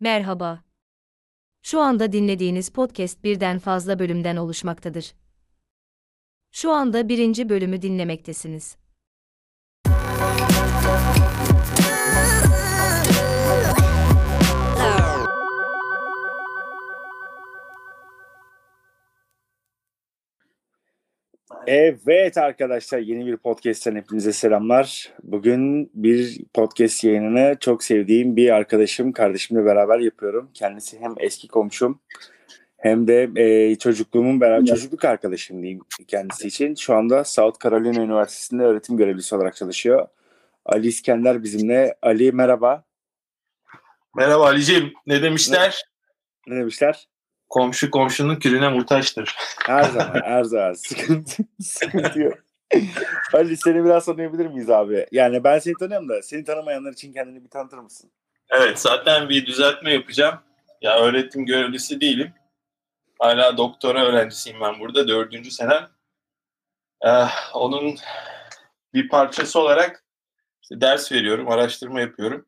Merhaba. Şu anda dinlediğiniz podcast birden fazla bölümden oluşmaktadır. Şu anda birinci bölümü dinlemektesiniz. Evet arkadaşlar yeni bir podcast'ten hepinize selamlar. Bugün bir podcast yayınını çok sevdiğim bir arkadaşım, kardeşimle beraber yapıyorum. Kendisi hem eski komşum hem de e, çocukluğumun beraber çocukluk arkadaşım diyeyim kendisi için. Şu anda South Carolina Üniversitesi'nde öğretim görevlisi olarak çalışıyor. Ali İskender bizimle. Ali merhaba. Merhaba Ali'ciğim. Ne demişler? Ne demişler? Komşu komşunun külüne muhtaçtır. Her zaman, her zaman. Sıkıntı, sıkıntı yok. Ali seni biraz tanıyabilir miyiz abi? Yani ben seni tanıyorum da seni tanımayanlar için kendini bir tanıtır mısın? Evet zaten bir düzeltme yapacağım. Ya öğretim görevlisi değilim. Hala doktora öğrencisiyim ben burada. Dördüncü senem. Ee, onun bir parçası olarak işte ders veriyorum, araştırma yapıyorum.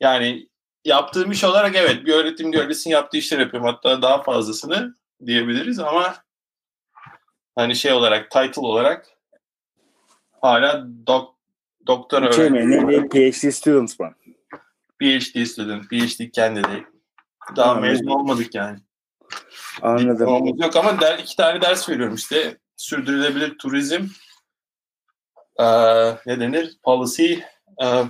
Yani yaptığım iş olarak evet bir öğretim görevlisinin yaptığı işler yapıyorum. Hatta daha fazlasını diyebiliriz ama hani şey olarak, title olarak hala dok, doktora mi? öğrencisi. PhD students mı? PhD student, PhD candidate. Daha Anladım. mezun olmadık yani. Anladım. Diplomamız yok ama der, iki tane ders veriyorum işte. Sürdürülebilir turizm, eee, ne denir? Policy, eee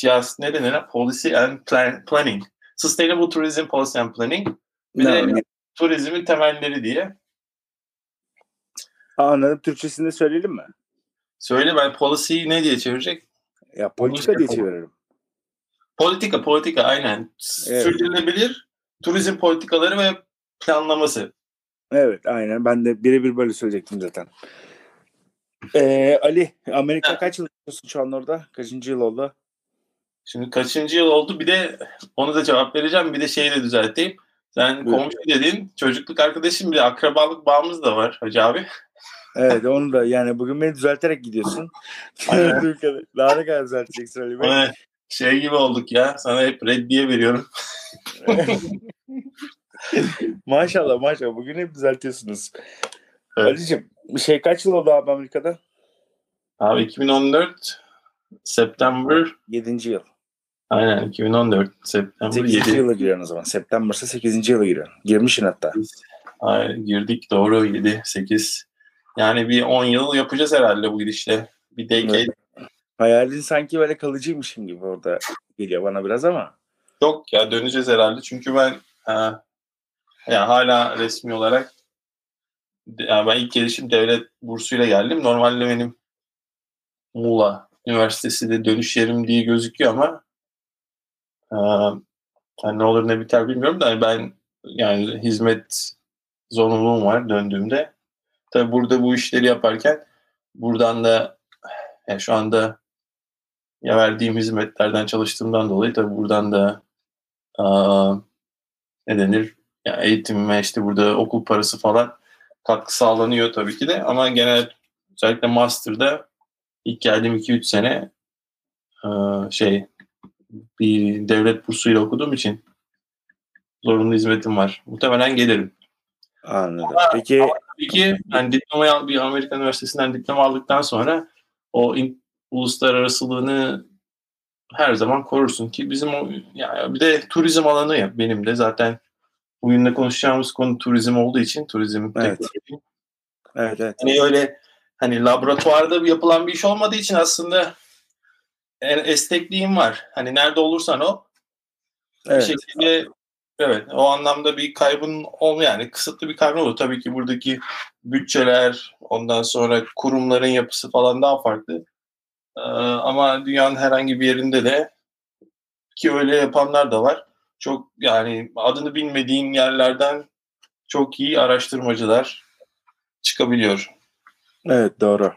siyasi, ne denir? Policy and plan, Planning. Sustainable Tourism Policy and Planning. Bir de Ne- turizmin temelleri diye. Anladım. Türkçesini de söyleyelim mi? Söyle ben policy ne diye çevirecek? Ya politika diye çeviririm. Politika, politika aynen. Evet. Sürdürülebilir turizm politikaları ve planlaması. Evet aynen. Ben de birebir böyle söyleyecektim zaten. Ee, Ali, Amerika Ha. kaç yıl yaşıyorsun şu an orada? Kaçıncı yıl oldu? Şimdi kaçıncı yıl oldu? Bir de onu da cevap vereceğim. Bir de şeyi de düzelteyim. Sen Buyur. komşu dedin. Çocukluk arkadaşım bir akrabalık bağımız da var Hacı abi. Evet onu da yani bugün beni düzelterek gidiyorsun. Daha ne kadar düzelteceksin Ali Bey? Şey gibi olduk ya. Sana hep reddiye veriyorum. maşallah maşallah. Bugün hep düzeltiyorsunuz. Evet. Ali'cim şey kaç yıl oldu abi Amerika'da? Abi 2014 September 7. yıl. Aynen 2014 September 8. 7 yıla giriyorsun o zaman. September'sa 8. yıla giriyorsun. Girmişsin hatta. Ay, girdik doğru 7 8 yani bir 10 yıl yapacağız herhalde bu gidişle. Bir decade Evet. Hayalin sanki böyle kalıcıymışım gibi orada geliyor bana biraz ama. Yok ya döneceğiz herhalde çünkü ben e, ya hala resmi olarak yani ben ilk gelişim devlet bursuyla geldim. Normalde benim Muğla Üniversitesi de dönüş yerim diye gözüküyor ama yani ne olur ne biter bilmiyorum da ben yani hizmet zorunluluğum var döndüğümde. Tabi burada bu işleri yaparken buradan da yani şu anda ya verdiğim hizmetlerden çalıştığımdan dolayı tabi buradan da aa, ne denir ya eğitimime işte burada okul parası falan katkı sağlanıyor tabii ki de ama genel özellikle master'da ilk geldiğim 2-3 sene şey bir devlet bursuyla okuduğum için zorunlu hizmetim var. Muhtemelen gelirim. Anladım. Peki Tabii ki yani diplomayı bir Amerikan Üniversitesi'nden diploma aldıktan sonra o in- uluslararasılığını her zaman korursun ki bizim o ya bir de turizm alanı ya benim de zaten bugün de konuşacağımız konu turizm olduğu için turizm Evet. teknoloji. evet evet. Hani öyle hani laboratuvarda yapılan bir iş olmadığı için aslında en esnekliğim var. Hani nerede olursan o bir Evet. şekilde evet o anlamda bir kaybın ol yani kısıtlı bir kaybın olur. Tabii ki buradaki bütçeler ondan sonra kurumların yapısı falan daha farklı. Ee, ama dünyanın herhangi bir yerinde de ki öyle yapanlar da var. Çok yani adını bilmediğin yerlerden çok iyi araştırmacılar çıkabiliyor. Evet doğru.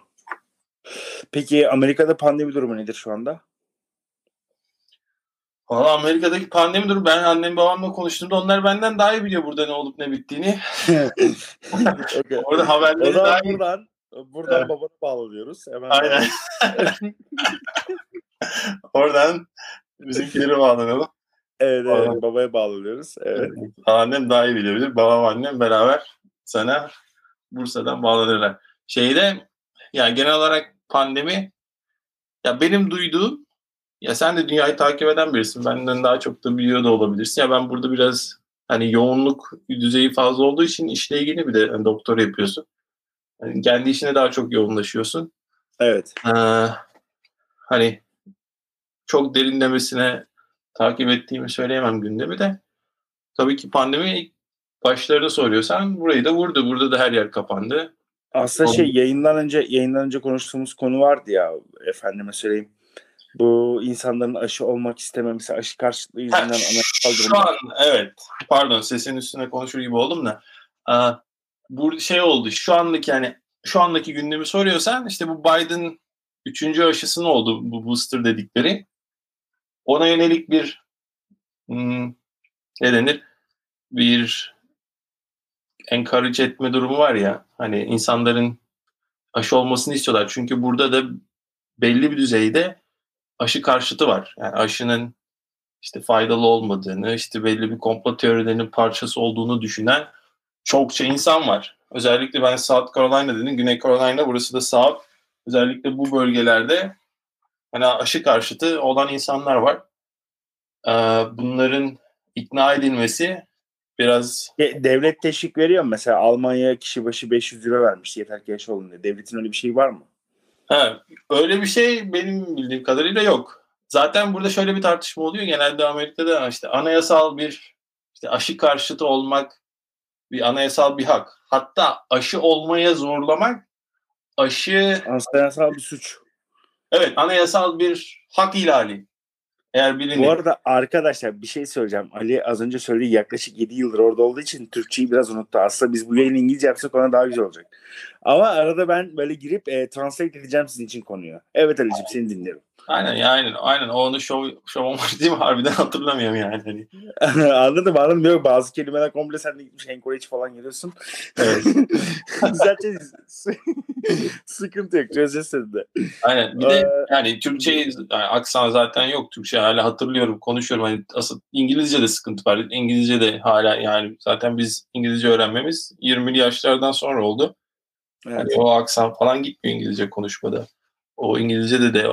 Peki Amerika'da pandemi durumu nedir şu anda? Valla Amerika'daki pandemi durumu ben annem babamla konuştuğumda onlar benden daha iyi biliyor burada ne olup ne bittiğini. okay. Orada haberleri daha iyi. buradan buradan Evet. babana bağlanıyoruz. Hemen Aynen. Oradan bizimkileri bağlanalım. Evet, evet babaya bağlanıyoruz. Evet. Annem daha iyi bilebilir. Babam annem beraber sana Bursa'dan bağlanırlar. Şeyde yani genel olarak pandemi ya benim duyduğum ya sen de dünyayı takip eden birisin. Benden daha çok da biliyor da olabilirsin. Ya ben burada biraz hani yoğunluk düzeyi fazla olduğu için işle ilgili bir de hani doktor yapıyorsun. Hani kendi işine daha çok yoğunlaşıyorsun. Evet. Ee, hani çok derinlemesine takip ettiğimi söyleyemem gündemi de. Tabii ki pandemi başlarını soruyorsan burayı da vurdu. Burada da her yer kapandı. Aslında şey yayından önce yayından önce konuştuğumuz konu vardı ya efendime söyleyeyim. Bu insanların aşı olmak istememesi, aşı karşıtlığı yüzünden Ha, anayasal şu an evet. Pardon sesin üstüne konuşur gibi oldum da. Aa, bu şey oldu. Şu andaki yani şu andaki gündemi soruyorsan işte bu Biden üçüncü aşısının oldu bu booster dedikleri. Ona yönelik bir hmm, ne denir? Bir encourage etme durumu var ya. Hani insanların aşı olmasını istiyorlar. Çünkü burada da belli bir düzeyde aşı karşıtı var. Yani aşının işte faydalı olmadığını, işte belli bir komplo teorilerinin parçası olduğunu düşünen çokça insan var. Özellikle ben South Carolina dedim, Güney Carolina burası da South. Özellikle bu bölgelerde hani aşı karşıtı olan insanlar var. Ee, bunların ikna edilmesi biraz Devlet teşvik veriyor mu? Mesela Almanya kişi başı 500 lira vermiş yeter ki yaş olun diye. Devletin öyle bir şeyi var mı? Ha, öyle bir şey benim bildiğim kadarıyla yok. Zaten burada şöyle bir tartışma oluyor. Genelde Amerika'da işte anayasal bir işte aşı karşıtı olmak bir anayasal bir hak. Hatta aşı olmaya zorlamak aşı Anayasal bir suç. evet anayasal bir hak ihlali. Eğer birini Bu arada arkadaşlar bir şey söyleyeceğim. Ali az önce söylediği yaklaşık 7 yıldır orada olduğu için Türkçeyi biraz unuttu. Aslında biz bu yayını İngilizce yapsak ona daha güzel olacak. Ama arada ben böyle girip e, translate edeceğim sizin için konuyu. Evet Ali'ciğim seni dinliyorum. Aynen ya aynen aynen o onu şov şov var değil mi? Harbiden hatırlamıyorum yani. Hani. anladım anladım. Yok, bazı kelimeler komple sen de gitmiş encourage falan geliyorsun. Evet. Zaten sıkıntı yok. Çözeceğiz de. Aynen. Bir de Ee, yani Türkçe yani aksan zaten yok. Türkçe hala hatırlıyorum, konuşuyorum. Hani asıl İngilizce de sıkıntı var. İngilizce de hala yani zaten biz İngilizce öğrenmemiz 20'li yaşlardan sonra oldu. Evet. Hani o aksan falan gitmiyor İngilizce konuşmada. O İngilizce'de de e,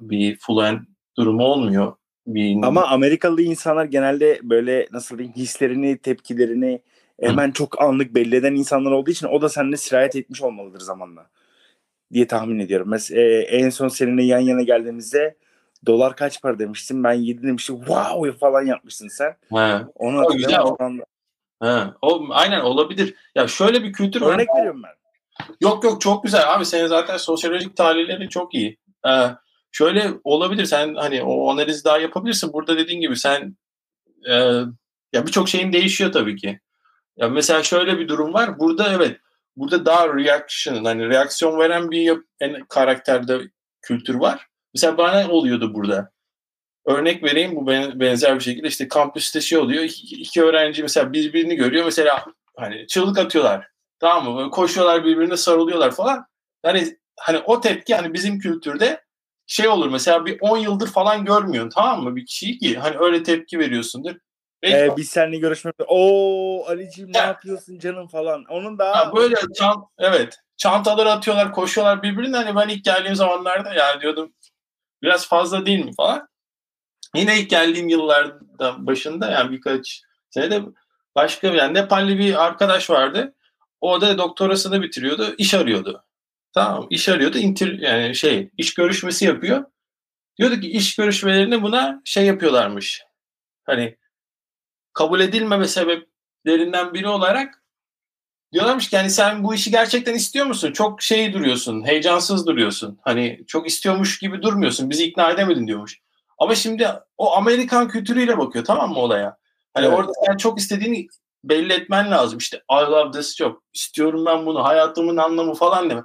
bir fluent durumu olmuyor. Bir, Ama Amerikalı insanlar genelde böyle nasıl diyeyim hislerini, tepkilerini hemen çok anlık belli eden insanlar olduğu için o da seninle sirayet etmiş olmalıdır zamanla diye tahmin ediyorum. Mesela e, en son seninle yan yana geldiğimizde dolar kaç para demiştin ben 7 demiştim wow falan yapmıştın sen. He, Onu O güzel, o- anda- he. O aynen olabilir. Ya şöyle bir kültür var. Örnek veriyorum ben. Yok yok çok güzel abi senin zaten sosyolojik tahlillerin çok iyi. Ee, şöyle olabilir sen hani o analizi daha yapabilirsin. Burada dediğin gibi sen e, ya birçok şeyin değişiyor tabii ki. Ya mesela şöyle bir durum var. Burada evet burada daha reaction hani reaksiyon veren bir yap- en karakterde kültür var. Mesela bana oluyordu burada. Örnek vereyim bu ben- benzer bir şekilde işte kampüste şey oluyor. İki, iki öğrenci mesela birbirini görüyor. Mesela hani çığlık atıyorlar. Tamam mı? Böyle koşuyorlar birbirine sarılıyorlar falan. Yani hani o tepki hani bizim kültürde şey olur mesela bir 10 yıldır falan görmüyorsun tamam mı bir kişiyi ki hani öyle tepki veriyorsundur. Ve Ee, biz seninle görüşmek Oo Ali'ciğim ne Ya. yapıyorsun canım falan. Onun daha Ha, böyle çant evet çantaları atıyorlar koşuyorlar birbirine hani ben ilk geldiğim zamanlarda ya diyordum biraz fazla değil mi falan. Yine ilk geldiğim yıllarda başında yani birkaç senede başka yani Nepalli bir arkadaş vardı. O da doktorasını bitiriyordu, iş arıyordu. Tamam, iş arıyordu. Inter, yani şey, iş görüşmesi yapıyor. Diyordu ki iş görüşmelerini buna şey yapıyorlarmış. Hani kabul edilmeme sebeplerinden biri olarak diyorlarmış ki hani sen bu işi gerçekten istiyor musun? Çok şey duruyorsun, heyecansız duruyorsun. Hani çok istiyormuş gibi durmuyorsun. Bizi ikna edemedin diyormuş. Ama şimdi o Amerikan kültürüyle bakıyor tamam mı olaya? Hani Evet. orada sen çok istediğini belli etmen lazım. İşte I love this job. İstiyorum ben bunu. Hayatımın anlamı falan deme.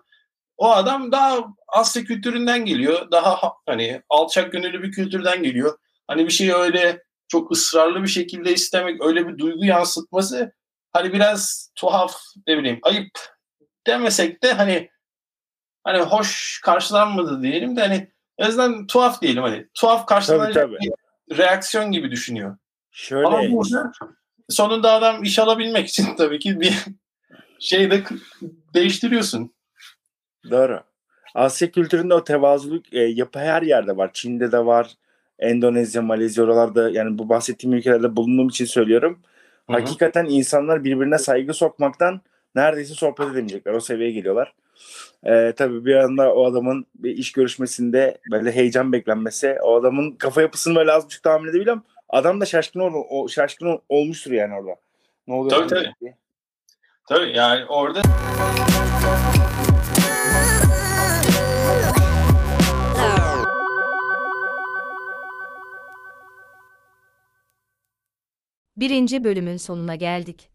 O adam daha Asya kültüründen geliyor. Daha ha- hani alçak gönüllü bir kültürden geliyor. Hani bir şeyi öyle çok ısrarlı bir şekilde istemek, öyle bir duygu yansıtması hani biraz tuhaf ne bileyim ayıp demesek de hani hani hoş karşılanmadı diyelim de hani en azından tuhaf diyelim hani tuhaf karşılanacak bir reaksiyon gibi düşünüyor. Şöyle Ama burada sonunda adam iş alabilmek için tabii ki bir şey de değiştiriyorsun. Doğru. Asya kültüründe o tevazuluk e, yapı her yerde var. Çin'de de var. Endonezya, Malezya oralarda yani bu bahsettiğim ülkelerde bulunduğum için söylüyorum. Hı hı. Hakikaten insanlar birbirine saygı sokmaktan neredeyse sohbet edemeyecekler. O seviyeye geliyorlar. Ee, tabii bir anda o adamın bir iş görüşmesinde böyle heyecan beklenmesi, o adamın kafa yapısını böyle az buçuk tahmin edebiliyorum. Adam da şaşkın orada, o şaşkın ol- olmuştur yani orada. Ne oluyor? Tabii, tabii. diye. Tabii yani orada Birinci bölümün sonuna geldik.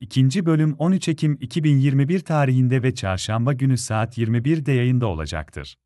İkinci bölüm 13 Ekim 2021 tarihinde ve çarşamba günü saat 21'de yayında olacaktır.